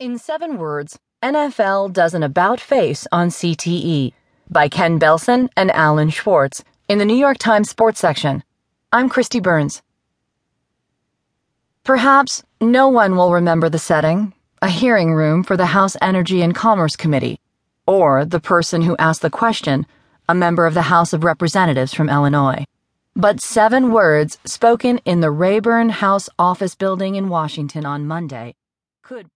In seven words, NFL does an about face on CTE by Ken Belson and Alan Schwarz in the New York Times Sports section. I'm Kristi Burns. Perhaps no one will remember the setting a hearing room for the House Energy and Commerce Committee, or the person who asked the question, a member of the House of Representatives from Illinois. But seven words spoken in the Rayburn House office building in Washington on Monday could